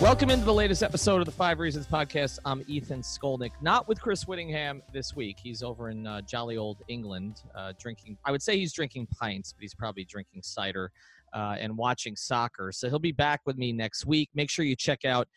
Welcome into the latest episode of the Five Reasons Podcast. I'm Ethan Skolnick, not with Chris Wittyngham this week. He's over in uh, jolly old England uh, drinking, I would say he's drinking pints, but he's probably drinking cider uh, and watching soccer. So he'll be back with me next week. Make sure you check out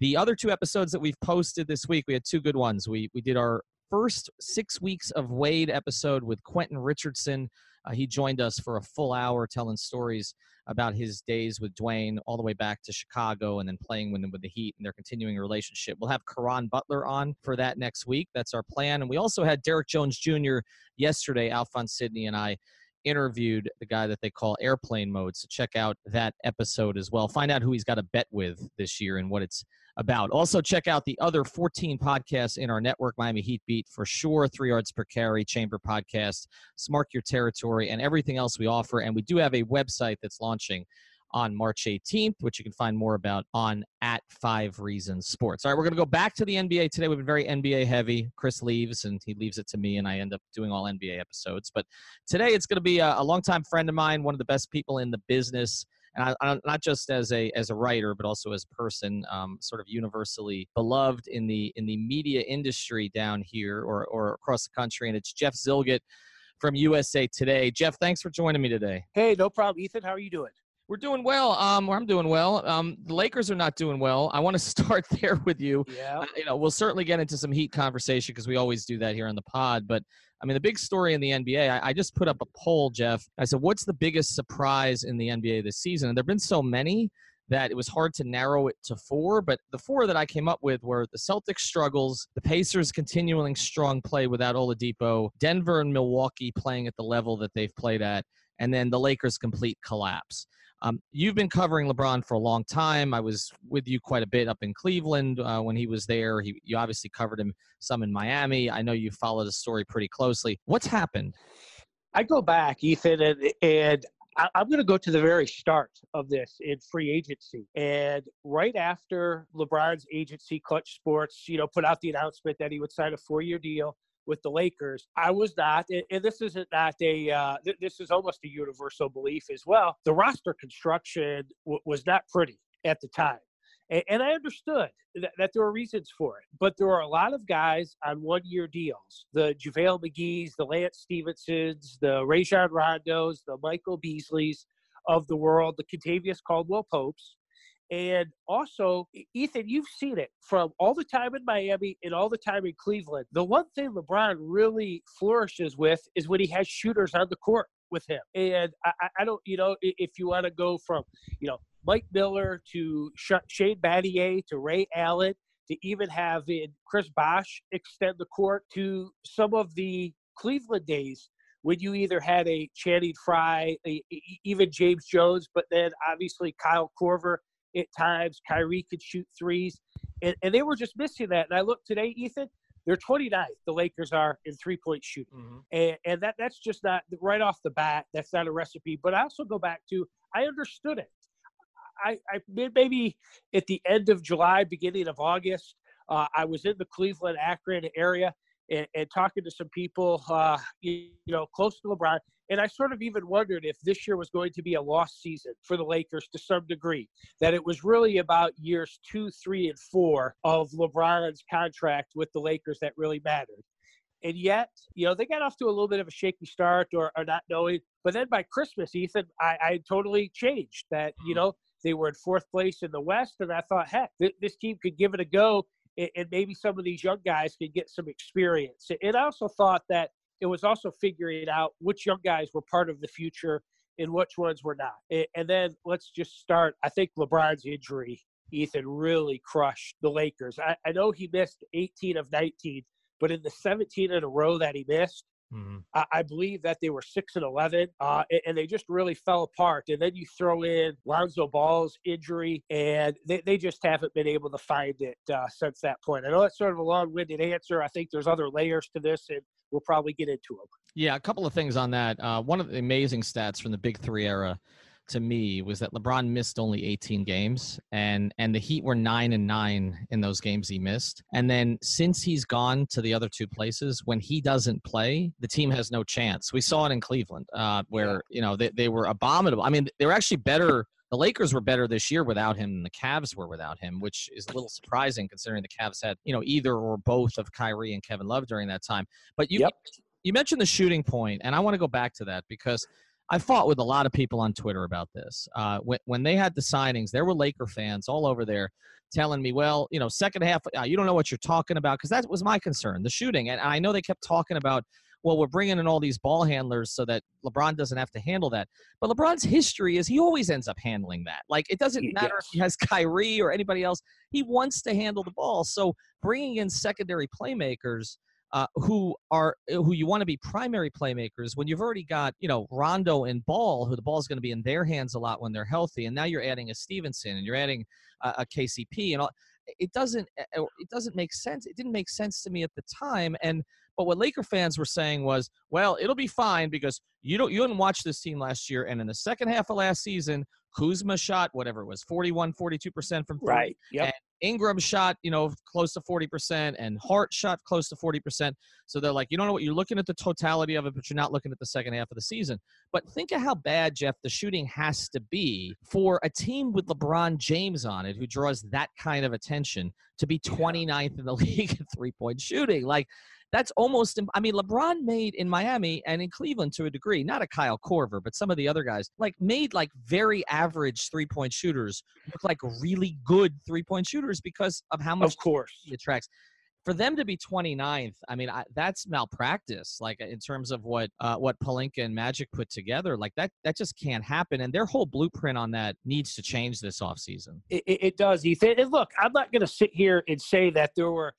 the other two episodes that we've posted this week. We had two good ones. We, we did our first six weeks of Wade episode with Quentin Richardson. Uh, he joined us for a full hour telling stories about his days with Dwyane all the way back to Chicago and then playing with with the Heat and their continuing relationship. We'll have Caron Butler on for that next week. That's our plan. And we also had Derrick Jones Jr. yesterday. Alphonse Sidney and I interviewed the guy that they call airplane mode. So check out that episode as well. Find out who he's got a bet with this year and what it's about. Also, check out the other 14 podcasts in our network Miami Heat Beat for sure, Three Yards Per Carry, Chamber Podcast, Smart Your Territory, and everything else we offer. And we do have a website that's launching on March 18th, which you can find more about on at Five Reasons Sports. All right, we're going to go back to the NBA today. We've been very NBA heavy. Chris leaves, and he leaves it to me, and I end up doing all NBA episodes. But today it's going to be a, a longtime friend of mine, one of the best people in the business and I, I, not just as a as a writer, but also as a person, um, sort of universally beloved in the in the media industry down here or or across the country. And it's Jeff Zillgitt from USA Today. Jeff, thanks for joining me today. Hey, no problem, Ethan. How are you doing? We're doing well. Um, I'm doing well. Um, the Lakers are not doing well. I want to start there with you. Yeah. Uh, you know, we'll certainly get into some Heat conversation because we always do that here on the pod. But I mean, the big story in the NBA, I, I, just put up a poll, Jeff. I said, what's the biggest surprise in the NBA this season? And there have been so many that it was hard to narrow it to four. But the four that I came up with were the Celtics struggles, the Pacers continuing strong play without Oladipo, Denver and Milwaukee playing at the level that they've played at, and then the Lakers' complete collapse. Um, you've been covering LeBron for a long time. I was with you quite a bit up in Cleveland uh, when he was there. He, you obviously covered him some in Miami. I know you followed the story pretty closely. What's happened? I go back, Ethan, and, and I'm going to go to the very start of this in free agency. And right after LeBron's agency, Clutch Sports, you know, put out the announcement that he would sign a four-year deal with the Lakers. I was not, and this isn't not a, uh, this is almost a universal belief as well. The roster construction w- was not pretty at the time. And, I understood that, there were reasons for it, but there were a lot of guys on one year deals the JaVale McGee's, the Lance Stephensons, the Rajon Rondos, the Michael Beasleys of the world, the Kentavious Caldwell Popes and also, Ethan, you've seen it from all the time in Miami and all the time in Cleveland. The one thing LeBron really flourishes with is when he has shooters on the court with him. And I, I don't, you know, if you want to go from, you know, Mike Miller to Shane Battier to Ray Allen to even having Chris Bosh extend the court to some of the Cleveland days when you either had a Channing Frye, a, even James Jones, but then obviously Kyle Korver at times. Kyrie could shoot threes, and, and they were just missing that. And I look today, Ethan, they're 29th. The Lakers are in three point shooting, mm-hmm. and, and that that's just not right off the bat. That's not a recipe. But I also go back to I understood it. I, I maybe at the end of July, beginning of August, uh, I was in the Cleveland Akron area and, and talking to some people, uh, you, you know, close to LeBron, and I sort of even wondered if this year was going to be a lost season for the Lakers to some degree, that it was really about years two, three, and four of LeBron's contract with the Lakers that really mattered. And yet, you know, they got off to a little bit of a shaky start or, or not knowing. But then by Christmas, Ethan, I, I totally changed that, you know, they were in fourth place in the West. And I thought, heck, th- this team could give it a go. And, and maybe some of these young guys could get some experience. And I also thought that it was also figuring out which young guys were part of the future and which ones were not. And then let's just start. I think LeBron's injury, Ethan, really crushed the Lakers. I, I know he missed 18 of 19, but in the 17 in a row that he missed, Mm-hmm. I, I, believe that they were six and eleven, uh, and, and, they just really fell apart. And then you throw in Lonzo Ball's injury, and they, they just haven't been able to find it uh, since that point. I know that's sort of a long-winded answer. I think there's other layers to this, and we'll probably get into them. Yeah, a couple of things on that. Uh, one of the amazing stats from the Big Three era to me was that LeBron missed only 18 games and and the Heat were 9 and 9 in those games he missed. And then since he's gone to the other two places when he doesn't play, the team has no chance. We saw it in Cleveland uh, where, you know, they, they were abominable. I mean, they were actually better the Lakers were better this year without him than the Cavs were without him, which is a little surprising considering the Cavs had, you know, either or both of Kyrie and Kevin Love during that time. But you yep. you mentioned the shooting point, and I want to go back to that because – I fought with a lot of people on Twitter about this. Uh, when, when they had the signings, there were Laker fans all over there telling me, well, you know, second half, uh, you don't know what you're talking about. Because that was my concern, the shooting. And I know they kept talking about, well, we're bringing in all these ball handlers so that LeBron doesn't have to handle that. But LeBron's history is he always ends up handling that. Like, it doesn't matter yes. if he has Kyrie or anybody else, he wants to handle the ball. So bringing in secondary playmakers – uh, who are uh, who you want to be primary playmakers when you've already got you know Rondo and Ball, who the ball is going to be in their hands a lot when they're healthy, and now you're adding a Stephenson and you're adding a, a KCP and all. It doesn't uh, uh, it doesn't make sense. It didn't make sense to me at the time, and but what Laker fans were saying was, well, it'll be fine because you don't you didn't watch this team last year, and in the second half of last season, Kuzma shot whatever it was 41, 42 percent from three, right. Yep. Ingram shot, you know, close to 40%, and Hart shot close to 40%. So they're like, you don't know what you're looking at the totality of it, but you're not looking at the second half of the season. But think of how bad, Jeff, the shooting has to be for a team with LeBron James on it, who draws that kind of attention, to be 29th in the league in three point shooting. Like, that's almost i mean lebron made in miami and in cleveland to a degree not a kyle korver but some of the other guys like made like very average three point shooters look like really good three point shooters because of how much of course he attracts for them to be 29th, I mean, I, that's malpractice. Like in terms of what uh, what Pelinka and Magic put together, like that that just can't happen. And their whole blueprint on that needs to change this offseason. It, it does, Ethan. And look, I'm not going to sit here and say that there were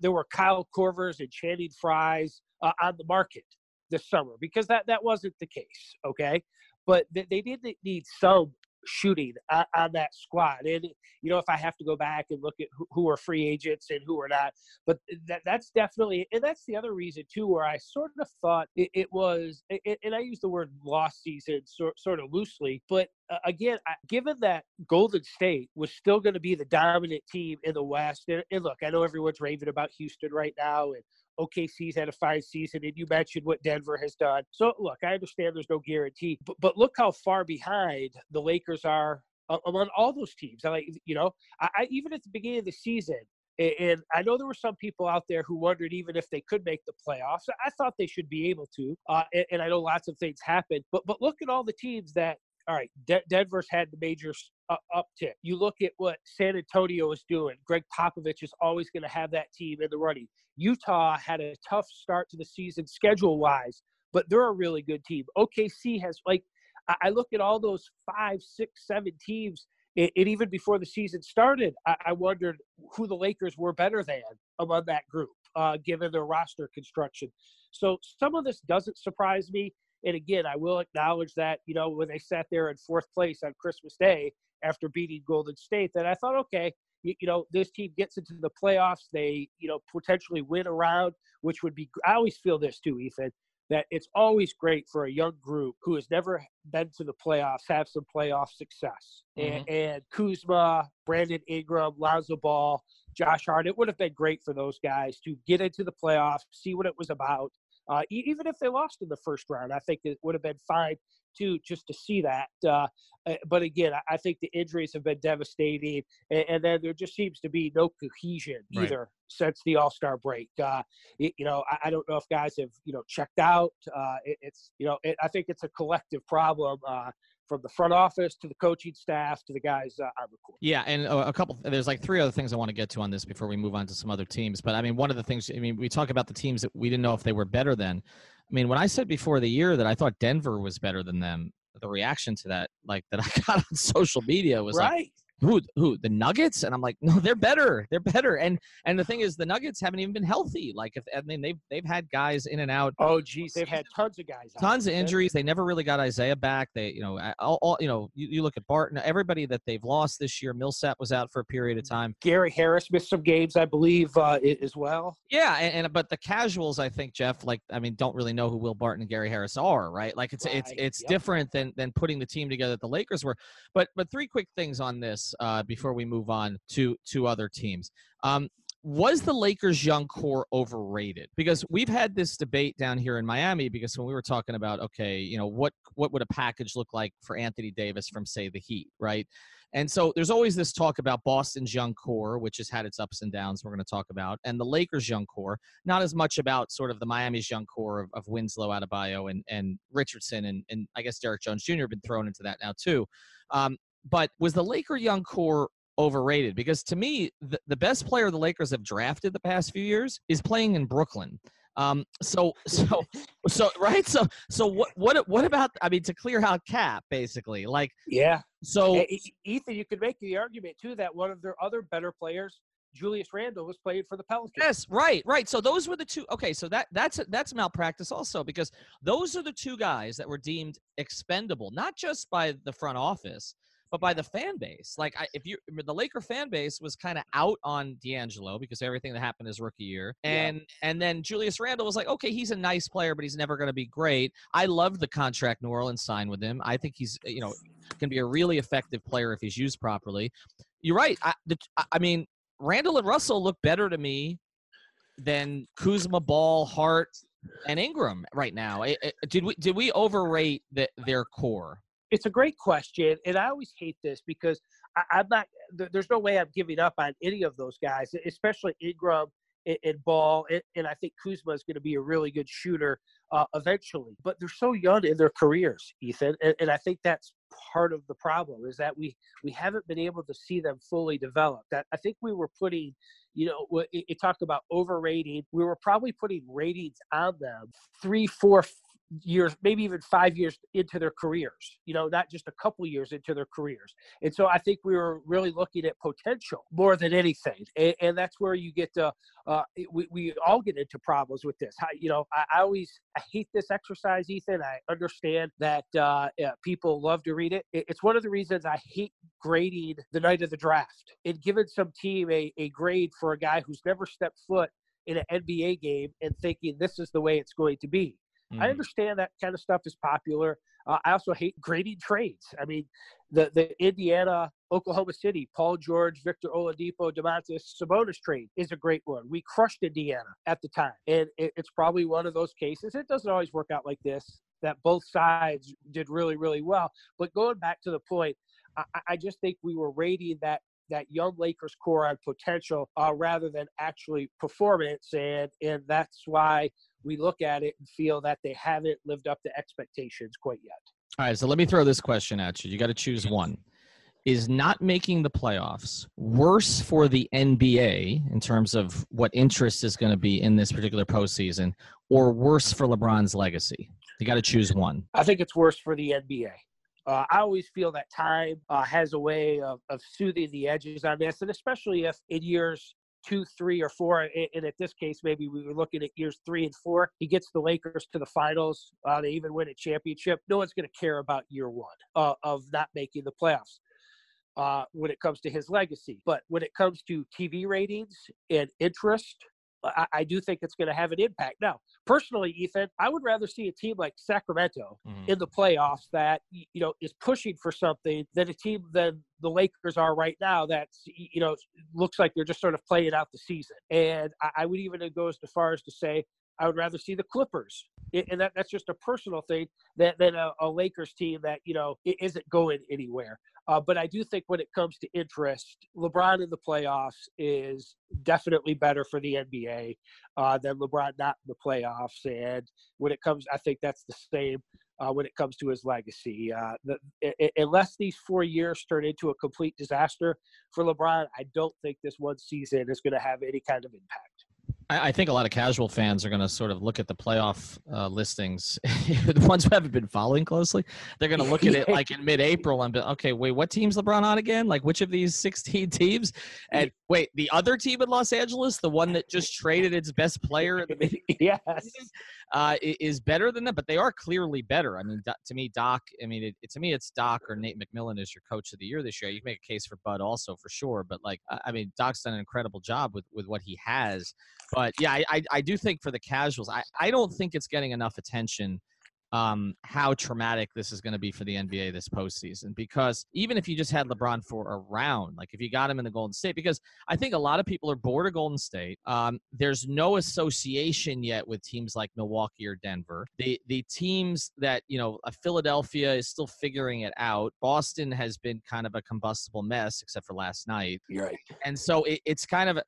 there were Kyle Korvers and Channing Fryes uh, on the market this summer because that that wasn't the case. Okay, but they, they did need some shooting on, on, that squad. And you know, if I have to go back and look at who, who are free agents and who are not, but that that's definitely, and that's the other reason too, where I sort of thought it, it was, it, and I use the word lost season sort sort of loosely, but uh, again, I, given that Golden State was still going to be the dominant team in the West, and, and look, I know everyone's raving about Houston right now, and OKC's had a fine season, and you mentioned what Denver has done. So, look, I understand there's no guarantee, but, but look how far behind the Lakers are among all those teams. I like, you know, I, I even at the beginning of the season, and I know there were some people out there who wondered even if they could make the playoffs. I thought they should be able to, uh, and, and, I know lots of things happen. But but look at all the teams that all right, De- Denver's had the major uh, uptick. You look at what San Antonio is doing. Gregg Popovich is always going to have that team in the running. Utah had a tough start to the season schedule wise, but they're a really good team. OKC has like I, look at all those five, six, seven teams. And, even before the season started, I, I, wondered who the Lakers were better than among that group, uh, given their roster construction. So some of this doesn't surprise me. And again, I will acknowledge that, you know, when they sat there in fourth place on Christmas Day after beating Golden State, that I thought, okay, you, you know, this team gets into the playoffs. They, you know, potentially win around, which would be, I always feel this too, Ethan, that it's always great for a young group who has never been to the playoffs have some playoff success. Mm-hmm. And, and Kuzma, Brandon Ingram, Lonzo Ball, Josh Hart, it would have been great for those guys to get into the playoffs, see what it was about, uh, even if they lost in the first round, I think it would have been fine too, just to see that. Uh, eh, but again, I think the injuries have been devastating, and, and then there just seems to be no cohesion either right. since the All Star break. Uh, it, you know, I, I, don't know if guys have you know checked out. Uh, it, it's you know, it, I think it's a collective problem. From the front office to the coaching staff to the guys uh, the court. Yeah, and a couple. There's like three other things I want to get to on this before we move on to some other teams. But I mean, one of the things. I mean, we talk about the teams that we didn't know if they were better than. I mean, when I said before the year that I thought Denver was better than them, the reaction to that, like that I got on social media, was right. like, who who the Nuggets? And I'm like no they're better they're better. And and the thing is the Nuggets haven't even been healthy. Like if I mean they've they've had guys in and out. Oh geez they've had tons of guys tons of injuries. They never really got Isaiah back. They you know all, all you know you, you, look at Barton everybody that they've lost this year Millsap was out for a period of time. Gary Harris missed some games I believe uh, as well. Yeah and, and, but the casuals I think Jeff like I mean don't really know who Will Barton and Gary Harris are right? Like it's right. it's it's yep. different than than putting the team together that the Lakers were. But but three quick things on this uh, before we move on to to other teams. Um, was the Lakers' young core overrated? Because we've had this debate down here in Miami. Because when we were talking about, okay, you know, what what would a package look like for Anthony Davis from say the Heat, right? And so there's always this talk about Boston's young core, which has had its ups and downs. We're going to talk about, and the Lakers' young core. Not as much about sort of the Miami's young core of, of Winslow, Adebayo, and and Richardson, and and I guess Derrick Jones Jr. been thrown into that now too. Um, but was the Laker young core overrated? Because to me, the, the best player the Lakers have drafted the past few years is playing in Brooklyn. Um, so, so, so, right. So, so what, what, what about, I mean, to clear out cap basically, like, yeah. So hey, Ethan, you could make the argument too, that one of their other better players, Julius Randle was played for the Pelicans. Yes, right, right. So those were the two. Okay, so that that's that's malpractice also because those are the two guys that were deemed expendable, not just by the front office, but by the fan base. Like, I, if you the Laker fan base was kind of out on D'Angelo because everything that happened his rookie year, and yeah. and then Julius Randle was like, okay, he's a nice player, but he's never going to be great. I love the contract New Orleans signed with him. I think he's uh, you know can be a really effective player if he's used properly. You're right. I, the, I mean, Randle and Russell look better to me than Kuzma, Ball, Hart, and Ingram right now. It, it, did we did we overrate the, their core? It's a great question, and I always hate this because I, am not. There's no way I'm giving up on any of those guys, especially Ingram and, and Ball, and, and, I think Kuzma is going to be a really good shooter uh, eventually. But they're so young in their careers, Ethan, and, and I think that's part of the problem is that we we haven't been able to see them fully develop. That I think we were putting, you know, it, it talked about overrating. We were probably putting ratings on them three, four, years, maybe even five years into their careers, you know, not just a couple years into their careers. And so I think we were really looking at potential more than anything. And, and that's where you get to, uh, we, we all get into problems with this. How, you know, I, I, always, I hate this exercise, Ethan. I understand that uh, yeah, people love to read it. It's one of the reasons I hate grading the night of the draft and giving some team a, a grade for a guy who's never stepped foot in an NBA game and thinking this is the way it's going to be. Mm. I understand that kind of stuff is popular. Uh, I also hate grading trades. I mean, the the Indiana Oklahoma City Paul George Victor Oladipo Domantas Sabonis trade is a great one. We crushed Indiana at the time, and it, it's probably one of those cases. It doesn't always work out like this. That both sides did really really well. But going back to the point, I, I just think we were rating that that young Lakers core on potential uh, rather than actually performance, and and that's why we look at it and feel that they haven't lived up to expectations quite yet. All right, so let me throw this question at you. You got to choose one. Is not making the playoffs worse for the NBA in terms of what interest is going to be in this particular postseason, or worse for LeBron's legacy? You got to choose one. I think it's worse for the NBA. Uh, I always feel that time uh, has a way of, of soothing the edges on this, and especially if in years two, three, or four, and at this case, maybe we were looking at years three and four. He gets the Lakers to the finals. Uh, they even win a championship. No one's going to care about year one uh, of not making the playoffs. Uh, when it comes to his legacy. But when it comes to TV ratings and interest I, I do think it's going to have an impact. Now, personally, Ethan, I would rather see a team like Sacramento mm-hmm. in the playoffs that you know is pushing for something than a team than the Lakers are right now. That's you know looks like they're just sort of playing out the season. And I, I would even go as far as to say I would rather see the Clippers, and that, that's just a personal thing than, than a, a Lakers team that you know isn't going anywhere. Uh, but I do think when it comes to interest, LeBron in the playoffs is definitely better for the NBA uh, than LeBron not in the playoffs. And when it comes, I think that's the same uh, when it comes to his legacy. Uh, the, it, unless these four years turn into a complete disaster for LeBron, I don't think this one season is going to have any kind of impact. I, I think a lot of casual fans are going to sort of look at the playoff uh, listings, the ones who haven't been following closely. They're going to look at it like in mid-April and be, okay, wait, what team's LeBron on again? Like which of these 16 teams? And wait, the other team in Los Angeles, the one that just traded its best player at the beginning, yes. uh, is better than them, but they are clearly better. I mean, to me, Doc. I mean, it, to me, it's Doc or Nate McMillan is your coach of the year this year. You can make a case for Bud also for sure, but like, I mean, Doc's done an incredible job with with what he has. But yeah, I, I, I do think for the casuals, I, I don't think it's getting enough attention um, how traumatic this is going to be for the NBA this postseason. Because even if you just had LeBron for a round, like if you got him in the Golden State, because I think a lot of people are bored of Golden State. Um, there's no association yet with teams like Milwaukee or Denver. The the teams that you know, Philadelphia is still figuring it out. Boston has been kind of a combustible mess, except for last night. You're right. And so it, it's kind of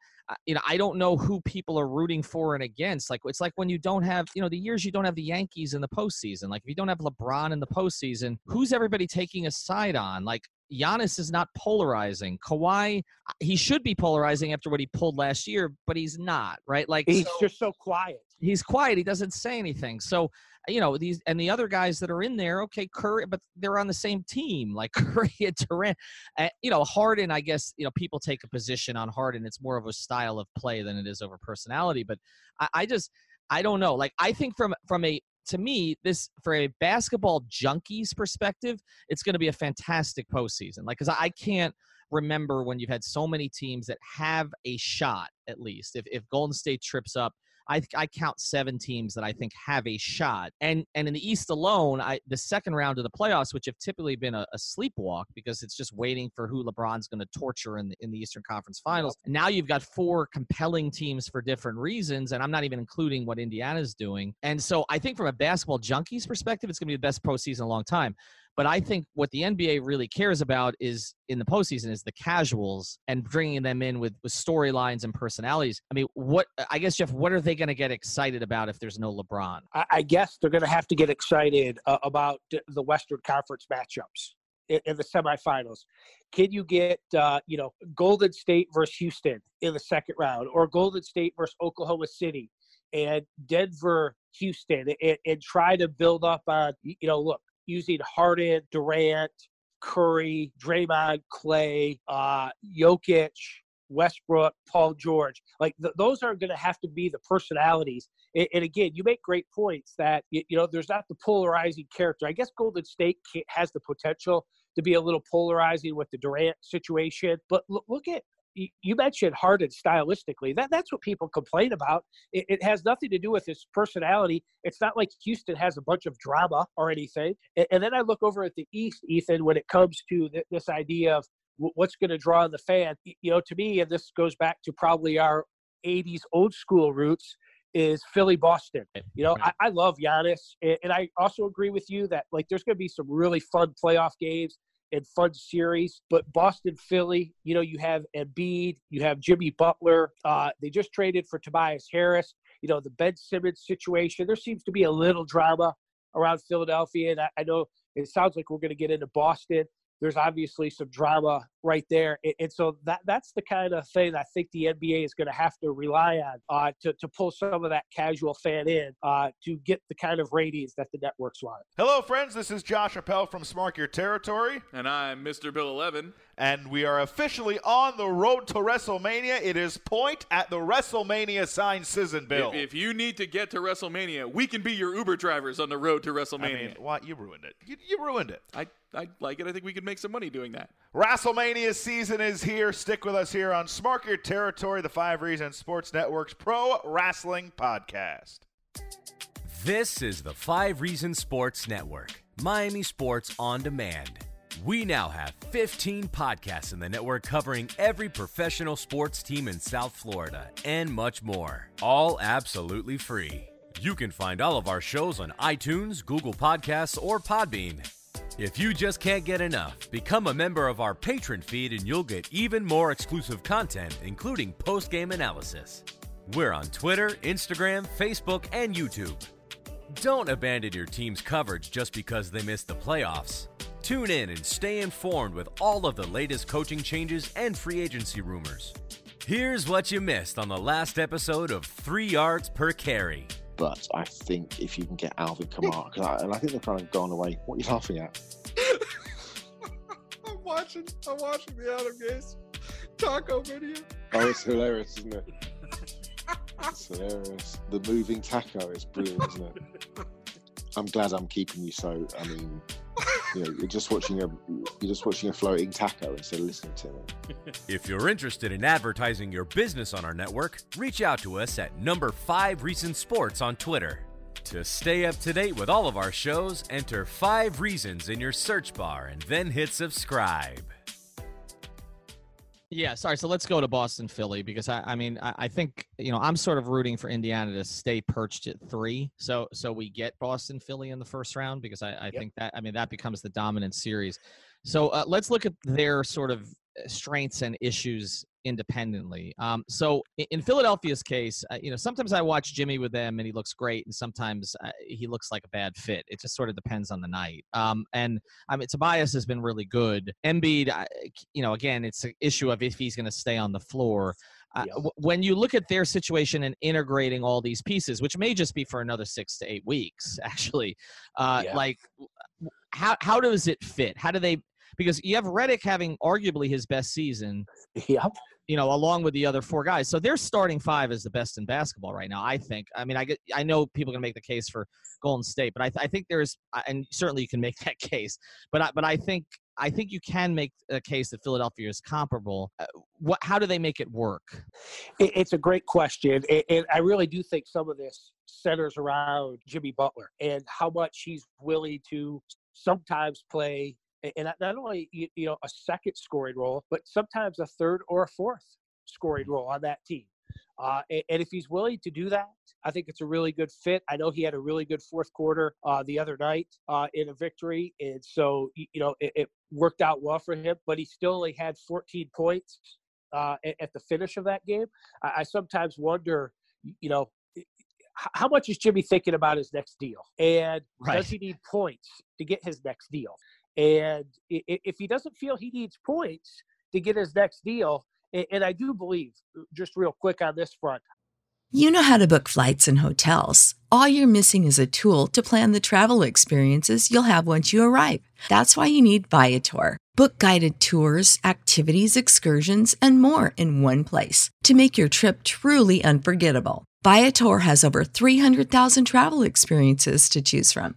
you know, I don't know who people are rooting for and against. Like it's like when you don't have, you know, the years you don't have the Yankees in the postseason. Like if you don't have LeBron in the postseason, who's everybody taking a side on? Like Giannis is not polarizing. Kawhi, he should be polarizing after what he pulled last year, but he's not, right? Like he's so, just so quiet. He's quiet. He doesn't say anything. So you know these and the other guys that are in there okay curry but they're on the same team like curry and durant uh, you know harden i guess you know people take a position on harden it's more of a style of play than it is over personality but i, I just i don't know like i think from from a to me, this for a basketball junkies perspective, it's going to be a fantastic postseason. Like, because I can't remember when you've had so many teams that have a shot at least. If if Golden State trips up, I, I count seven teams that I think have a shot. And and in the East alone, I the second round of the playoffs, which have typically been a, a sleepwalk because it's just waiting for who LeBron's going to torture in the, in the Eastern Conference Finals. Now you've got four compelling teams for different reasons, and I'm not even including what Indiana's doing. And so I think from a basketball junkies perspective, it's going to be the best postseason in a long time. But I think what the NBA really cares about is in the postseason is the casuals and bringing them in with, with storylines and personalities. I mean, what I guess Jeff, what are they going to get excited about if there's no LeBron? I, guess they're going to have to get excited uh, about the Western Conference matchups in, in the semifinals. Can you get uh, you know Golden State versus Houston in the second round, or Golden State versus Oklahoma City? and Denver, Houston, and, and, try to build up on, you know, look, using Harden, Durant, Curry, Draymond, Clay, uh, Jokic, Westbrook, Paul George. Like th- those are going to have to be the personalities. And, and, again, you make great points that you, you, know there's not the polarizing character. I guess Golden State has the potential to be a little polarizing with the Durant situation, but look, look at you mentioned Harden stylistically. That that's what people complain about. It, it, has nothing to do with his personality. It's not like Houston has a bunch of drama or anything. And, and then I look over at the East, Ethan, when it comes to th- this idea of w- what's going to draw the fan. You know, to me, and this goes back to probably our '80s old school roots. Is Philly Boston? You know, I, I love Giannis, and, and I also agree with you that like there's going to be some really fun playoff games and fun series. But Boston, Philly, you know, you have Embiid, you have Jimmy Butler. Uh, they just traded for Tobias Harris. You know, the Ben Simmons situation. There seems to be a little drama around Philadelphia, and I, I know it sounds like we're going to get into Boston there's obviously some drama right there. And so that that's the kind of thing I think the NBA is going to have to rely on uh, to, to pull some of that casual fan in uh, to get the kind of ratings that the networks want. Hello, friends. This is Josh Appel from Smart Your Territory. And I'm Mr. Bill 11 and we are officially on the road to WrestleMania. It is point at the WrestleMania sign season, Bill. If, if, you need to get to WrestleMania, we can be your Uber drivers on the road to WrestleMania. I mean, what? You ruined it. You, you ruined it. I, I like it. I think we could make some money doing that. WrestleMania season is here. Stick with us here on Smart Your Territory, the Five Reasons Sports Network's Pro Wrestling Podcast. This is the Five Reasons Sports Network, Miami Sports on Demand. We now have 15 podcasts in the network covering every professional sports team in South Florida and much more, all absolutely free. You can find all of our shows on iTunes, Google Podcasts, or Podbean. If you just can't get enough, become a member of our patron feed and you'll get even more exclusive content, including post game analysis. We're on Twitter, Instagram, Facebook, and YouTube. Don't abandon your team's coverage just because they missed the playoffs. Tune in and stay informed with all of the latest coaching changes and free agency rumors. Here's what you missed on the last episode of Three Yards Per Carry. But I think if you can get Alvin Kamara, I, and I think they've kind of gone away. What are you laughing at? I'm watching. I'm watching the Adam Gase taco video. Oh, it's hilarious, isn't it? It's hilarious. The moving taco is brilliant, isn't it? I'm glad I'm keeping you so. I mean, you know, you're just watching a you're just watching a floating taco instead of listening to it. If you're interested in advertising your business on our network, reach out to us at number 5 Reasons Sports on Twitter. To stay up to date with all of our shows, enter 5 Reasons in your search bar and then hit subscribe. Yeah, sorry. So let's go to Boston, Philly, because I, I mean, I, I think you know I'm sort of rooting for Indiana to stay perched at three, so so we get Boston, Philly in the first round because I, I Yep. think that I mean that becomes the dominant series. So uh, let's look at their sort of uh, strengths and issues independently. Um, so in Philadelphia's case, uh, you know, sometimes I watch Jimmy with them and he looks great, and sometimes uh, he looks like a bad fit. It just sort of depends on the night. Um, and I mean, Tobias has been really good. Embiid, I- you know, again, it's an issue of if he's going to stay on the floor. Uh, when you look at their situation and integrating all these pieces, which may just be for another six to eight weeks, actually, uh, Yeah. like how how does it fit? How do they? Because you have Redick having arguably his best season, Yep. You know, along with the other four guys. So their starting five is the best in basketball right now. I think. I mean, I get. I know people can make the case for Golden State, but I, th- I think there's, and certainly you can make that case. But I, but I think I think you can make a case that Philadelphia is comparable. Uh, what? How do they make it work? It, it's a great question, and, I really do think some of this centers around Jimmy Butler and how much he's willing to sometimes play, and not- only you, know a second scoring role, but sometimes a third or a fourth scoring role on that team. Uh, and, and if he's willing to do that, I think it's a really good fit. I know he had a really good fourth quarter uh, the other night uh, in a victory, and so you know it, it worked out well for him. But he still only had 14 points uh, at, at the finish of that game. I, I sometimes wonder, you know, how much is Jimmy thinking about his next deal, and Right. does he need points to get his next deal? And if he doesn't feel he needs points to get his next deal, and I do believe, uh, just real quick on this front, You know how to book flights and hotels. All you're missing is a tool to plan the travel experiences you'll have once you arrive. That's why you need Viator. Book guided tours, activities, excursions, and more in one place to make your trip truly unforgettable. Viator has over 300,000 travel experiences to choose from.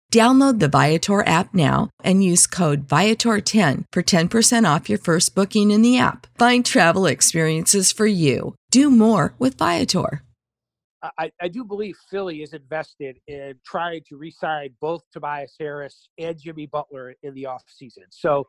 Download the Viator app now and use code Viator10 for 10% off your first booking in the app. Find travel experiences for you. Do more with Viator. I, I do believe Philly is invested in trying to re-sign both Tobias Harris and Jimmy Butler in the offseason. So,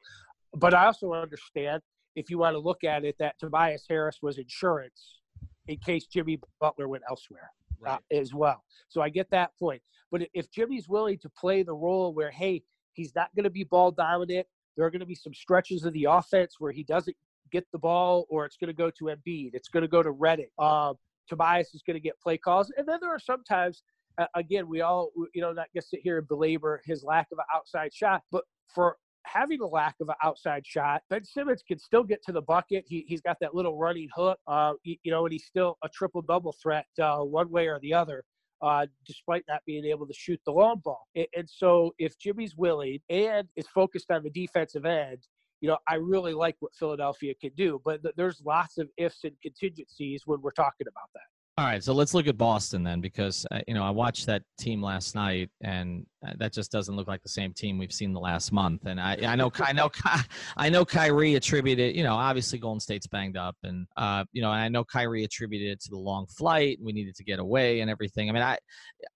but I also understand if you want to look at it that Tobias Harris was insurance in case Jimmy Butler went elsewhere uh, as well. So I get that point. But if Jimmy's willing to play the role where, hey, he's not going to be ball dominant, there are going to be some stretches of the offense where he doesn't get the ball, or it's going to go to Embiid, it's going to go to Redick. Um, Tobias is going to get play calls, and then there are sometimes, uh, again, we all, you know, not to sit here and belabor his lack of an outside shot, but for having a lack of an outside shot, Ben Simmons can still get to the bucket. He, he's got that little running hook, uh, you, you know, and he's still a triple double threat uh, one way or the other. Uh, despite not being able to shoot the long ball. And, so, if Jimmy's willing and is focused on the defensive end, you know, I really like what Philadelphia can do. But th- there's lots of ifs and contingencies when we're talking about that. All right, so let's look at Boston then, because uh, you know I watched that team last night, and uh, that just doesn't look like the same team we've seen the last month. And I, I know, I know, I know, Kyrie attributed, you know, obviously Golden State's banged up, and uh, you know, and I know Kyrie attributed it to the long flight. We needed to get away and everything. I mean, I,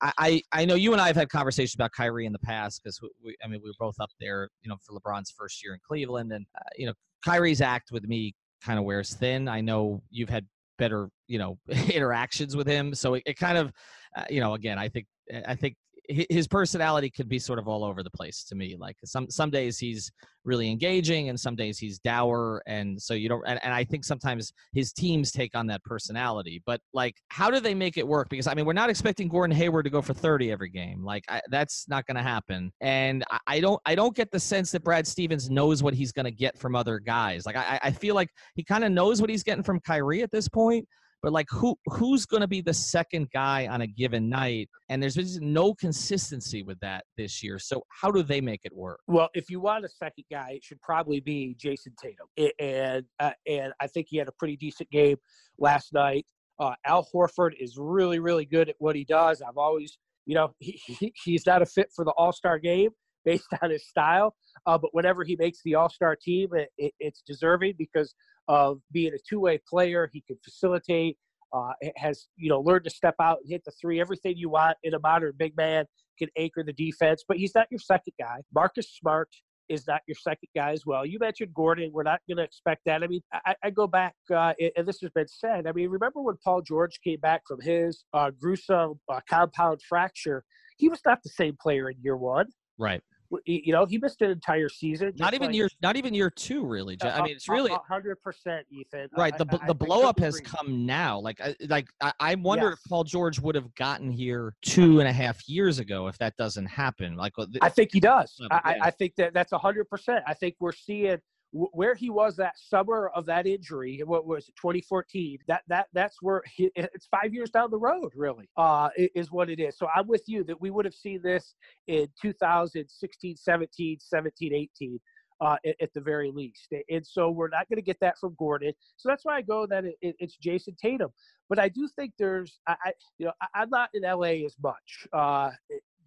I, I know you and I have had conversations about Kyrie in the past because we, we, I mean, we were both up there, you know, for LeBron's first year in Cleveland, and uh, you know, Kyrie's act with me kind of wears thin. I know you've had better you know interactions with him so it, it kind of uh, you know, again, I think I think his personality could be sort of all over the place to me. Like some some days he's really engaging, and some days he's dour, and so you don't. And, and I think sometimes his teams take on that personality. But like, how do they make it work? Because I mean, we're not expecting Gordon Hayward to go for thirty every game. Like I, that's not going to happen. And I, I, don't I don't get the sense that Brad Stevens knows what he's going to get from other guys. Like I, I feel like he kind of knows what he's getting from Kyrie at this point but like who who's going to be the second guy on a given night? And there's no consistency with that this year so how do they make it work? Well if you want a second guy it should probably be jayson tatum and uh, and i think he had a pretty decent game last night. Uh, al horford is really really good at what he does. I've always you know he, he he's not a fit for the all-star game based on his style. Uh, but whenever he makes the All Star team, it, it, it's deserving because of being a two way player. He can facilitate. Uh, has you know learned to step out and hit the three. Everything you want in a modern big man can anchor the defense, but he's not your second guy. Marcus Smart is not your second guy as well. You mentioned Gordon. We're not going to expect that. I mean, I, I go back, uh, and this has been said. I mean, remember when Paul George came back from his uh, gruesome uh, compound fracture? He was not the same player in year one. Right you know, he missed an entire season. Not even like, year, not even year two, really. Uh, I mean, it's really hundred percent, Ethan. Right. The I, the blow up has come now. Like, like I, I wonder yes. if Paul George would have gotten here two and a half years ago if that doesn't happen. Like, uh, I think he does. I, I think that that's hundred percent. I think we're seeing where he was that summer of that injury, what was it, 2014? That that that's where he, it's five years down the road, really, uh, is what it is. So I'm with you that we would have seen this in 2016, 17, 17, 18. Uh, at, at, the very least. And so we're not going to get that from Gordon. So that's why I go that it, it, it's Jayson Tatum. But I do think there's, I, I you know, I, am not in LA as much. Uh,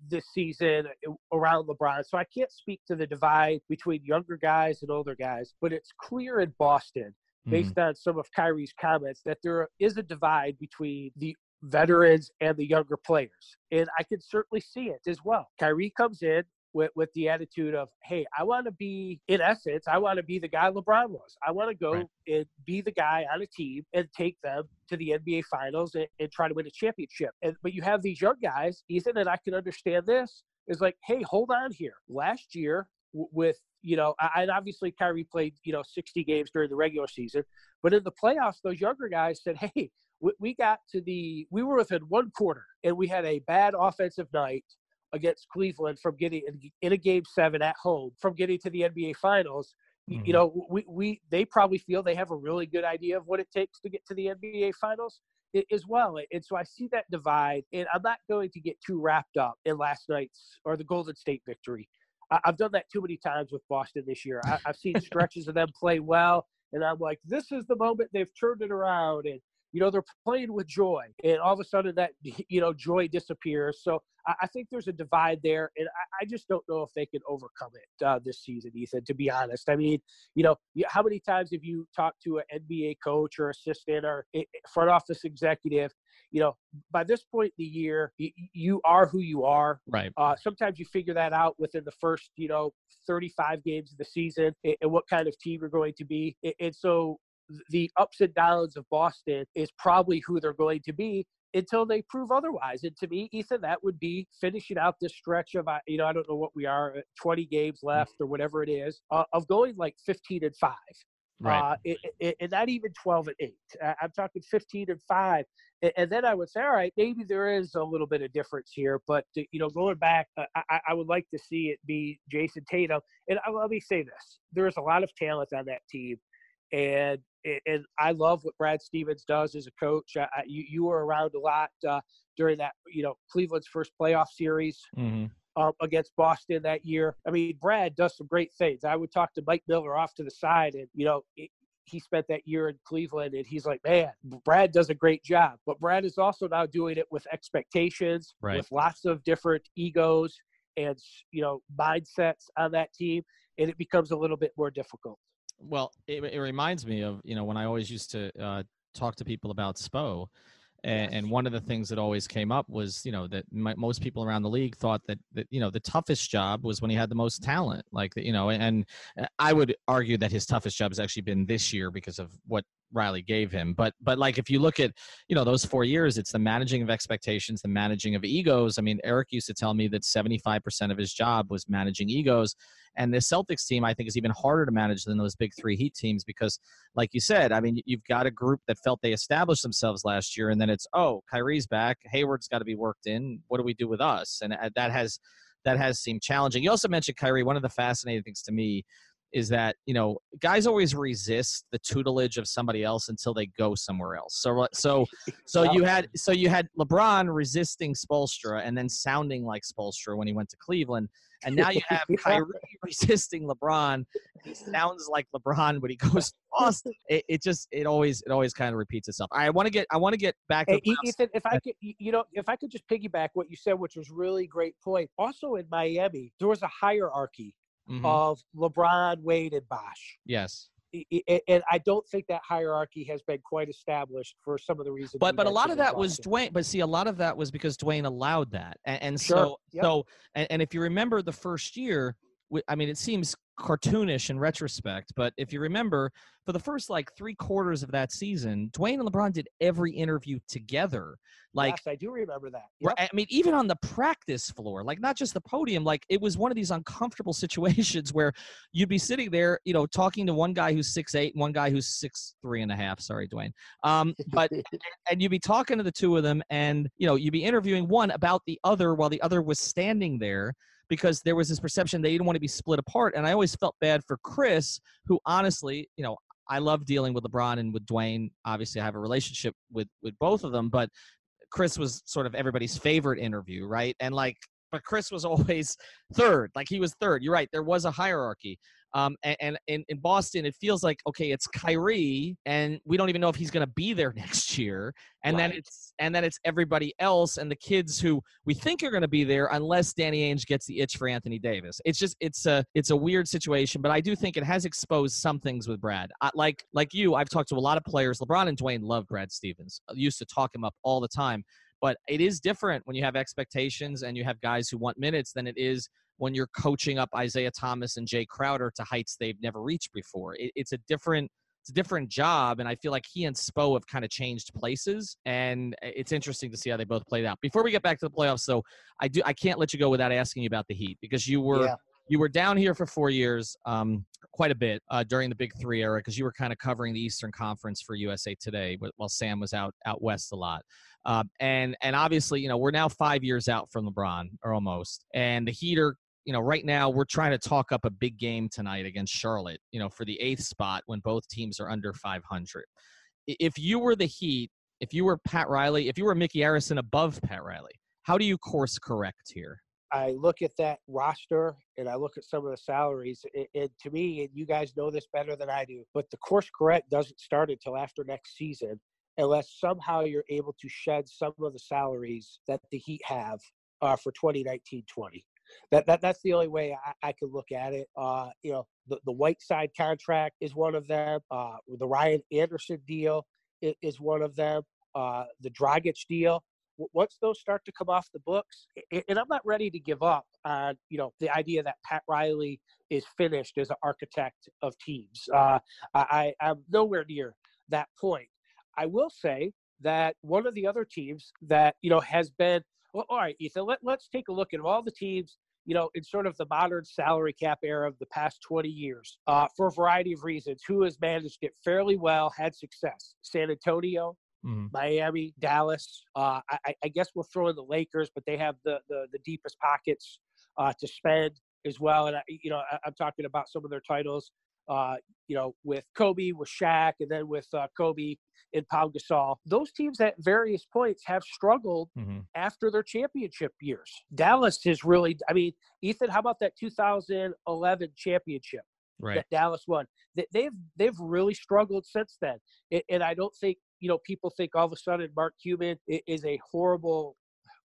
this season uh, around LeBron. So I can't speak to the divide between younger guys and older guys, but it's clear in Boston, based mm. on some of Kyrie's comments, that there is a divide between the veterans and the younger players. And I can certainly see it as well. Kyrie comes in, with, with the attitude of, hey, I want to be, in essence, I want to be the guy LeBron was. I want to go right. and be the guy on a team and take them to the NBA Finals and, and try to win a championship. And, but you have these young guys, Ethan, and I can understand this, is like, hey, hold on here. Last year, w- with you know, and obviously Kyrie played, you know, 60 games during the regular season, but in the playoffs, those younger guys said, hey, we got to the, we were within one quarter and we had a bad offensive night against Cleveland from getting in a game seven at home from getting to the NBA Finals. Mm-hmm. You know, we, we they probably feel they have a really good idea of what it takes to get to the NBA Finals as well. And so I see that divide, and I'm not going to get too wrapped up in last night's or the Golden State victory. I've done that too many times with Boston this year. I've seen stretches of them play well, and I'm like, this is the moment they've turned it around. And you know they're playing with joy and all of a sudden that you know joy disappears. So i, I think there's a divide there and I, I, just don't know if they can overcome it uh, this season ethan to be honest. I mean you know how many times have you talked to an nba coach or assistant or front office executive you know by this point in the year you, you are who you are. Right. Uh, sometimes you figure that out within the first you know 35 games of the season and, and what kind of team you're going to be and so the ups and downs of Boston is probably who they're going to be until they prove otherwise. And to me, Ethan, that would be finishing out this stretch of, uh, you know, I don't know what we are, uh, 20 games left or whatever it is, uh, of going like 15 and 5. Right. Uh, it, it, and not even 12 and 8. I'm talking 15 and 5. And, then I would say, all right, maybe there is a little bit of difference here. But, uh, you know, going back, uh, I, I, would like to see it be Jayson Tatum. And let me say this there is a lot of talent on that team. And and I love what Brad Stevens does as a coach. I, you you were around a lot uh, during that you know Cleveland's first playoff series. Mm-hmm. Um, against Boston that year. I mean, Brad does some great things. I would talk to Mike Miller off to the side, and you know, it, he spent that year in Cleveland, and he's like, man, Brad does a great job. But Brad is also now doing it with expectations, right. with lots of different egos and you know mindsets on that team, and it becomes a little bit more difficult. Well, it, it reminds me of you know when I always used to uh, talk to people about Spo, and, and, one of the things that always came up was you know that my, most people around the league thought that that you know the toughest job was when he had the most talent, like you know, and I would argue that his toughest job has actually been this year because of what Riley gave him. But but like if you look at you know those four years, it's the managing of expectations, the managing of egos. I mean, Erik used to tell me that 75% of his job was managing egos, and the Celtics team I think is even harder to manage than those big three Heat teams because, like you said, I mean you've got a group that felt they established themselves last year, and then it's oh Kyrie's back, Hayward's got to be worked in. What do we do with us? And uh, that has that has seemed challenging. You also mentioned Kyrie. One of the fascinating things to me is that you know guys always resist the tutelage of somebody else until they go somewhere else. So uh, so so you had so you had LeBron resisting Spoelstra and then sounding like Spoelstra when he went to Cleveland, and now you have Kyrie resisting LeBron. He sounds like LeBron, but he goes to Boston. It, it just it always it always kind of repeats itself. I want to get I want to get back. Hey, Ethan, if I could, you know, if I could just piggyback what you said, which was really great point. Also in Miami, there was a hierarchy mm-hmm. of LeBron, Wade, and Bosh. Yes. And I don't think that hierarchy has been quite established for some of the reasons. But but a lot of that was Dwyane. But see, a lot of that was because Dwyane allowed that, and, and sure. so yep. so and, and if you remember the first year, I mean, it seems cartoonish in retrospect, but if you remember, for the first like three quarters of that season, Dwyane and LeBron did every interview together. Like, yes, I do remember that. Yep. I mean, even on the practice floor, like not just the podium, like it was one of these uncomfortable situations where you'd be sitting there, you know, talking to one guy who's six eight, one guy who's six three and a half. Sorry, Dwyane. Um, but and you'd be talking to the two of them, and you know, you'd be interviewing one about the other while the other was standing there because there was this perception they didn't want to be split apart. And I always felt bad for Chris, who honestly, you know, I love dealing with LeBron and with Dwyane. Obviously, I have a relationship with with both of them, but Chris was sort of everybody's favorite interview, right? And like, but Chris was always third. Like he was third. You're right. There was a hierarchy. Um, and, and in, in Boston, it feels like okay, it's Kyrie, and we don't even know if he's going to be there next year. And right. then it's and then it's everybody else and the kids who we think are going to be there, unless Danny Ainge gets the itch for Anthony Davis. It's just it's a it's a weird situation, but I do think it has exposed some things with Brad. I, like like you, I've talked to a lot of players. LeBron and Dwyane love Brad Stevens. I used to talk him up all the time. But it is different when you have expectations and you have guys who want minutes than it is when you're coaching up Isaiah Thomas and Jae Crowder to heights they've never reached before. It, it's a different it's a different job, and I feel like he and Spo have kind of changed places, and it's interesting to see how they both played out. Before we get back to the playoffs, so I do I can't let you go without asking you about the Heat because you were yeah. you were down here for four years, um, quite a bit uh, during the Big Three era because you were kind of covering the Eastern Conference for USA Today while Sam was out out west a lot. Uh, and and obviously, you know, we're now five years out from LeBron or almost, and the Heat are you know, right now we're trying to talk up a big game tonight against Charlotte, you know, for the eighth spot when both teams are under 500. If you were the Heat, if you were Pat Riley, if you were Mickey Arison above Pat Riley, how do you course correct here? I look at that roster and I look at some of the salaries. And, to me, and you guys know this better than I do, but the course correct doesn't start until after next season unless somehow you're able to shed some of the salaries that the Heat have uh, for 2019 20 that, that that's the only way I, I could look at it. Uh, you know, the, the Whiteside contract is one of them. Uh, the Ryan Anderson deal is, is one of them. Uh, the Dragic deal. Once those start to come off the books, and I'm not ready to give up on you know the idea that Pat Riley is finished as an architect of teams. Uh, I, I'm nowhere near that point. I will say that one of the other teams that you know has been well, all right, Ethan, let, let's take a look at all the teams, you know, in sort of the modern salary cap era of the past 20 years uh, for a variety of reasons. Who has managed it fairly well, had success? San Antonio, Mm-hmm. Miami, Dallas. Uh, I, I, guess we'll throw in the Lakers, but they have the the, the deepest pockets uh, to spend as well. And I, you know, I, am talking about some of their titles. Uh, you know, with Kobe, with Shaq, and then with uh, Kobe and Pau Gasol. Those teams at various points have struggled mm-hmm. after their championship years. Dallas is really, I mean, Ethan, how about that 2011 championship? Right. That Dallas won. They've they've really struggled since then, and I don't think you know people think all of a sudden Mark Cuban is a horrible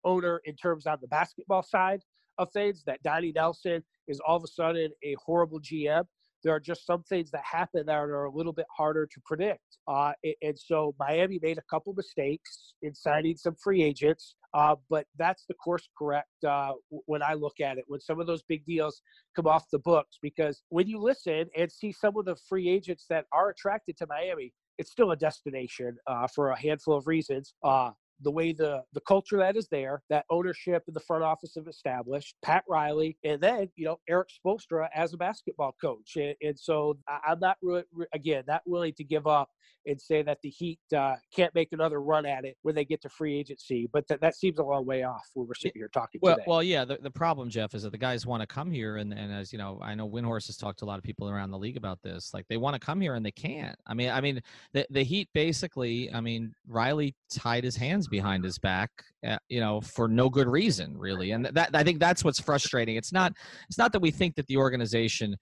owner in terms of the basketball side of things. That Donnie Nelson is all of a sudden a horrible GM there are just some things that happen that are a little bit harder to predict. Uh, and so Miami made a couple mistakes in signing some free agents, uh, but that's the course correct uh, when I look at it, when some of those big deals come off the books. Because when you listen and see some of the free agents that are attracted to Miami, it's still a destination uh, for a handful of reasons. Uh, the way the the culture that is there, that ownership in the front office have established, Pat Riley, and then you know Erik Spoelstra as a basketball coach, and, and so I'm not really again not willing to give up and say that the Heat uh, can't make another run at it when they get to free agency, but th- that seems a long way off when we're sitting here talking well, today. Well, yeah, the, the problem, Jeff, is that the guys want to come here, and, and as you know, I know Windhorst has talked to a lot of people around the league about this. Like they want to come here and they can't. I mean, I mean, the the Heat basically, I mean, Riley tied his hands behind his back, uh, you know, for no good reason, really. And that I think that's what's frustrating. It's not it's not that we think that the organization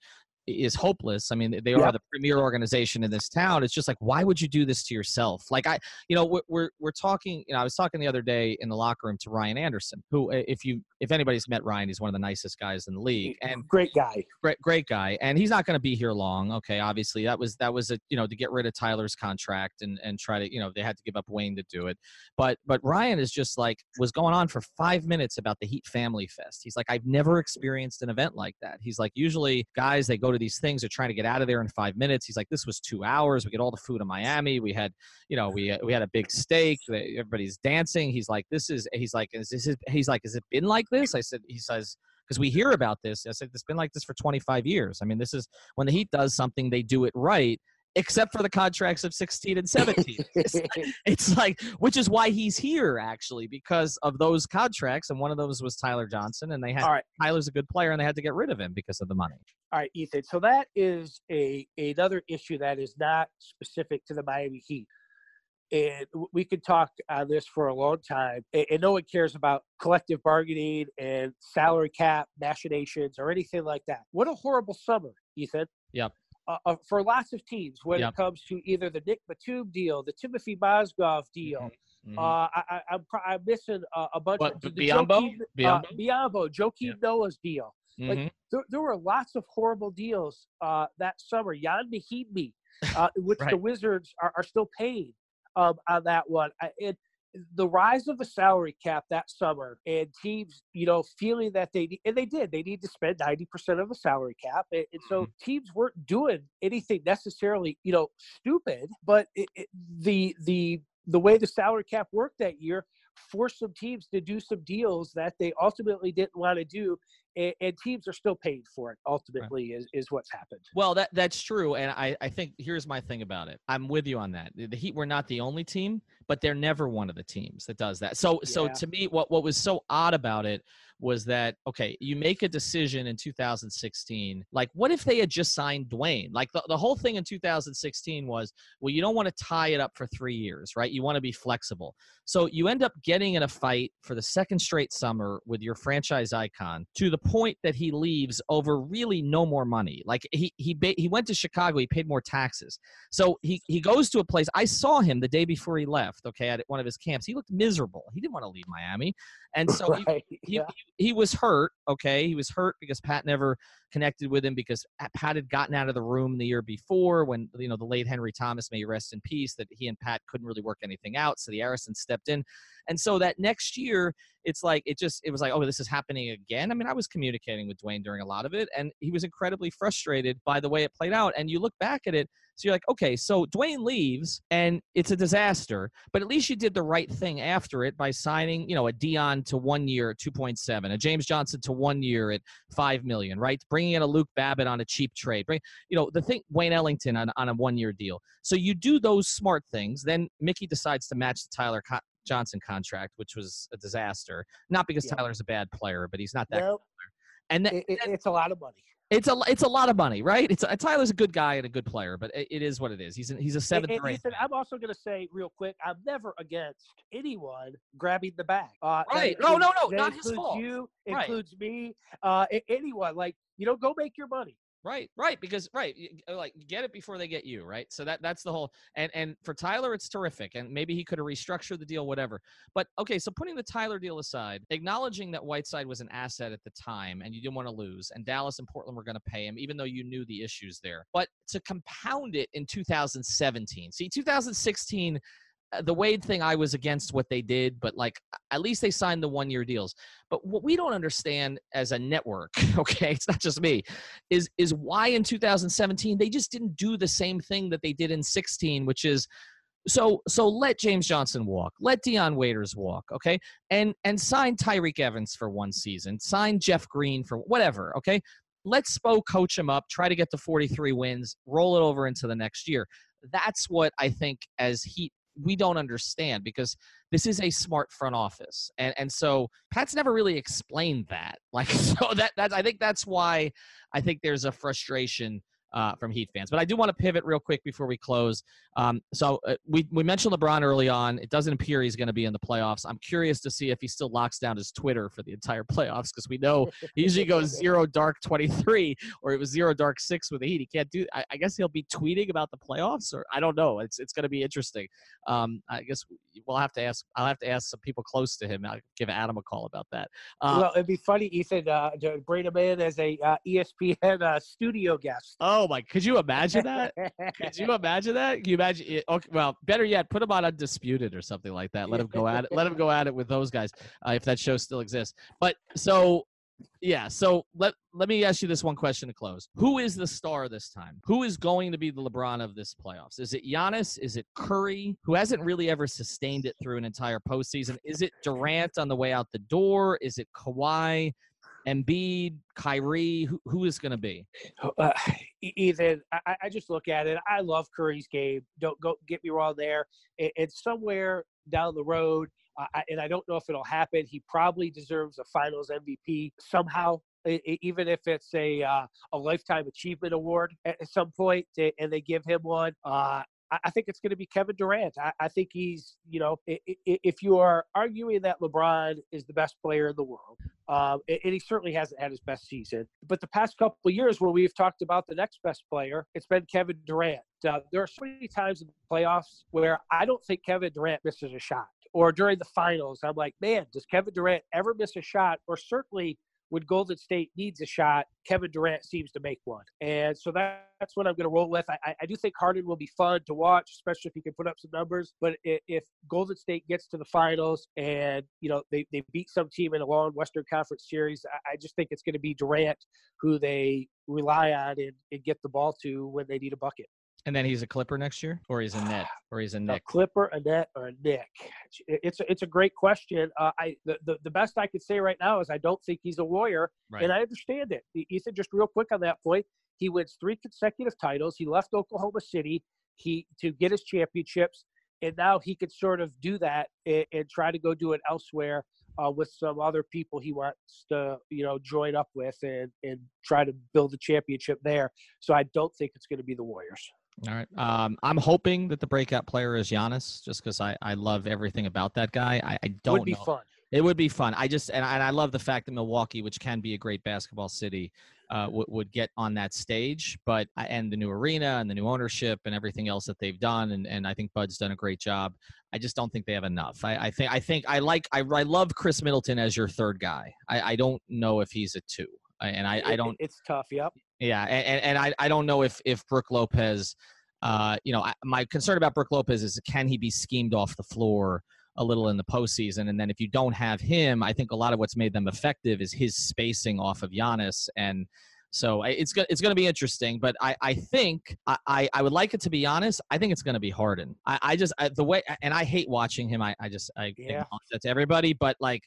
is hopeless. I mean, they are the premier organization in this town. It's just like, why would you do this to yourself? Like I, you know, we're we're talking. You know, I was talking the other day in the locker room to Ryan Anderson, who, uh, if you if anybody's met Ryan, he's one of the nicest guys in the league, and great guy, great great guy, and he's not going to be here long. Okay, obviously that was that was a you know to get rid of Tyler's contract and and try to you know they had to give up Wayne to do it, but but Ryan is just like was going on for five minutes about the Heat Family Fest. He's like, I've never experienced an event like that. He's like, usually guys they go to these things. They're trying to get out of there in five minutes. He's like, this was two hours. We get all the food in Miami. We had, you know, we uh, we had a big steak. Everybody's dancing. He's like, this is. He's like, is this? Is, He's like, has it been like this? I said, he says because we hear about this. I said it's been like this for 25 years. I mean, this is when the Heat does something, they do it right except for the contracts of 16 and 17. it's, like, it's, like, which is why he's here actually, because of those contracts. And one of those was Tyler Johnson, and they had All right. Tyler's a good player, and they had to get rid of him because of the money. All right, Ethan. So that is a another issue that is not specific to the Miami Heat. And we could talk on this for a long time. And no one cares about collective bargaining and salary cap machinations or anything like that. What a horrible summer, Ethan. Yep uh, uh, for lots of teams when yep. it comes to either the Nick Batum deal, the Timofey Mozgov deal. Mm-hmm. Uh, I, am I'm, I'm missing a, a bunch what, of the Biyombo, Joakim, Biyombo, uh, Joakim yeah. Noah's deal. Mm-hmm. Like there, there, were lots of horrible deals uh, that summer. Jan Mahinmi, uh, which right. the Wizards are, are still paying um, on that one. And the rise of the salary cap that summer and teams, you know, feeling that they and they did, they need to spend 90% of the salary cap. And, and so mm-hmm. teams weren't doing anything necessarily, you know, stupid, but it, it, the the the way the salary cap worked that year forced some teams to do some deals that they ultimately didn't want to do and, and teams are still paying for it ultimately right. is, is what's happened well that that's true and I, I think here's my thing about it i'm with you on that the heat were not the only team but they're never one of the teams that does that. So yeah. so to me what what was so odd about it was that okay you make a decision in 2016 like what if they had just signed dwyane? Like the, the whole thing in 2016 was well you don't want to tie it up for three years right? You want to be flexible. So you end up getting in a fight for the second straight summer with your franchise icon to the point that he leaves over really no more money. Like he he he went to chicago he paid more taxes. So he he goes to a place i saw him the day before he left okay at one of his camps he looked miserable he didn't want to leave miami and so right. he, he, yeah. he, he, was hurt. Okay. He was hurt because Pat never connected with him because Pat had gotten out of the room the year before when, you know, the late Henry Thomas, may rest in peace, that he and Pat couldn't really work anything out. So the Arison stepped in. And so that next year, it's like, it just, it was like, oh, this is happening again. I mean, I was communicating with Dwyane during a lot of it, and he was incredibly frustrated by the way it played out. And you look back at it, so you're like, okay, so Dwyane leaves and it's a disaster, but at least you did the right thing after it by signing, you know, a Dion to one year at 2.7, a James Johnson to one year at 5 million, right? Bringing in a Luke Babbitt on a cheap trade. Bring, you know, the thing, Wayne Ellington on, on a one year deal. So you do those smart things. Then Mickey decides to match the Tyler Co- Johnson contract, which was a disaster. Not because yeah. Tyler's a bad player, but he's not that nope. And it, it, it's a lot of money. It's a it's a lot of money, right? It's a, Tyler's a good guy and a good player, but it, it is what it is. He's a, he's a seventh and, and Ethan, I'm also going to say real quick, I'm never against anyone grabbing the bag. Uh, right? No, no, no, not his fault. You right. includes me. Uh, anyone like you know, go make your money. Right, right, because right, like get it before they get you, right? So that that's the whole and and for Tyler it's terrific and maybe he could have restructured the deal whatever. But okay, so putting the Tyler deal aside, acknowledging that Whiteside was an asset at the time and you didn't want to lose and Dallas and Portland were going to pay him even though you knew the issues there. But to compound it in 2017. See, 2016 uh, Uh, the Wade thing, I was against what they did, but like at least they signed the one year deals. But what we don't understand as a network, okay, it's not just me, is is why in 2017 they just didn't do the same thing that they did in 16, which is so so let James Johnson walk, let Dion Waiters walk, okay, and and sign Tyreke Evans for one season, sign Jeff Green for whatever, okay. Let Spo coach him up, try to get to 43 wins, roll it over into the next year. That's what I think as Heat we don't understand because this is a smart front office and and so pat's never really explained that. Like so that that's i think that's why i think there's a frustration uh, from Heat fans. But I do want to pivot real quick before we close. Um, so uh, we we mentioned LeBron early on. It doesn't appear he's going to be in the playoffs. I'm curious to see if he still locks down his Twitter for the entire playoffs because we know he usually goes zero dark 23 or it was zero dark six with the Heat. He can't do. I, I guess he'll be tweeting about the playoffs or I don't know. It's it's going to be interesting. Um, I guess we'll have to ask. I'll have to ask some people close to him. I'll give Adam a call about that. Uh, well, it'd be funny, Ethan, uh, to bring him in as a uh, ESPN uh, studio guest. Oh, Oh my! Could you imagine that? could you imagine that? Can you imagine? It? Okay, well, better yet, put him on Undisputed or something like that. Let him go at it. Let him go at it with those guys uh, if that show still exists. But so yeah, so let let me ask you this one question to close. Who is the star this time? Who is going to be the LeBron of this playoffs? Is it Giannis? Is it Curry, who hasn't really ever sustained it through an entire postseason? Is it Durant on the way out the door? Is it Kawhi? Embiid, Kyrie, who, who is going to be? Uh, Ethan, I, I, just look at it. I love Curry's game. Don't go get me wrong there. It, it's somewhere down the road, uh, and I don't know if it'll happen. He probably deserves a Finals MVP somehow. Even if it's a uh, a lifetime achievement award at some point, and they give him one, uh, I think it's going to be Kevin Durant. I, I, think he's, you know, if you are arguing that LeBron is the best player in the world, um, and he certainly hasn't had his best season, but the past couple of years where we've talked about the next best player, it's been Kevin Durant. Uh, there are so many times in the playoffs where I don't think Kevin Durant misses a shot. Or during the finals, I'm like, man, does Kevin Durant ever miss a shot? Or certainly when Golden State needs a shot, Kevin Durant seems to make one. And so that, that's what I'm going to roll with. I, I do think Harden will be fun to watch, especially if he can put up some numbers. But if Golden State gets to the finals and, you know, they, they beat some team in a long Western Conference series, I, I just think it's going to be Durant who they rely on and, and get the ball to when they need a bucket. And then he's a Clipper next year, or he's a net, or he's a Knick. A Clipper, a net, or a Knick. It's a, it's a great question. Uh, I the, the, the best I could say right now is I don't think he's a Warrior, right. and I understand it. Ethan, just real quick on that point, he wins three consecutive titles. He left Oklahoma City he to get his championships, and now he could sort of do that and, and try to go do it elsewhere uh, with some other people he wants to you know join up with and and try to build a championship there. So I don't think it's going to be the Warriors. All right. Um, I'm hoping that the breakout player is Giannis, just because I, I love everything about that guy. I, I don't. Would be know. fun. It would be fun. I just and I, and I love the fact that Milwaukee, which can be a great basketball city, uh, w- would get on that stage. But and the new arena and the new ownership and everything else that they've done, and, and I think Bud's done a great job. I just don't think they have enough. I, I think I think I like I, I love Khris Middleton as your third guy. I, I don't know if he's a two, and I, I don't. It's tough. Yep. Yeah, and, and I, I don't know if if Brook Lopez uh, you know, my concern about Brook Lopez is can he be schemed off the floor a little in the postseason? And then if you don't have him, I think a lot of what's made them effective is his spacing off of Giannis. And so it's it's going to be interesting. But I, I think I, I would like it to be honest. I think it's going to be Harden. I, I just I, the way and I hate watching him. I, I just I yeah. that to everybody, but like.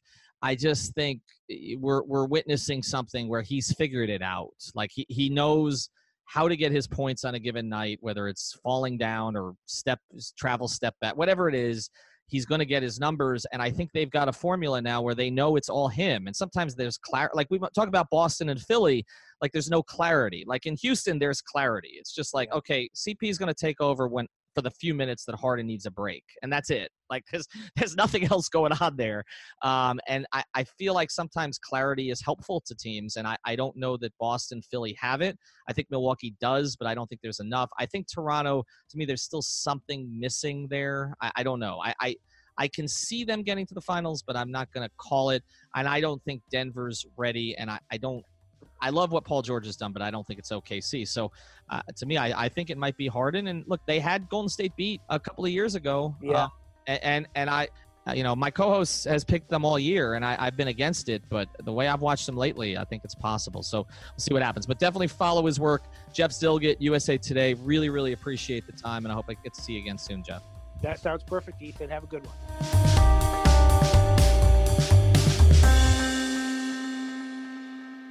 I just think eh, we're we're witnessing something where he's figured it out. Like he, he knows how to get his points on a given night, whether it's falling down or step travel step back, whatever it is, he's going to get his numbers. And I think they've got a formula now where they know it's all him. And sometimes there's clarity. Like we talk about Boston and Philly, like there's no clarity. Like in Houston, there's clarity. It's just like okay, CP is going to take over when for the few minutes that Harden needs a break, and that's it. Like, because there's nothing else going on there. Um, and I, I feel like sometimes clarity is helpful to teams, and I, I don't know that Boston, Philly have it. I think Milwaukee does, but I don't think there's enough. I think Toronto, to me, there's still something missing there. I, I don't know. I, I I can see them getting to the finals, but I'm not going to call it. And I don't think Denver's ready. And I, I don't I love what Paul George has done, but I don't think it's OKC. So, uh, to me, I, I, think it might be Harden. And look, they had Golden State beat a couple of years ago. Yeah. Uh, and, and, and I, uh, you know, my co-host has picked them all year, and I, have been against it. But the way I've watched them lately, I think it's possible. So we'll see what happens. But definitely follow his work. Jeff Zillgitt, USA Today. Really, really appreciate the time, and I hope I get to see you again soon, Jeff. That sounds perfect, Ethan. Have a good one.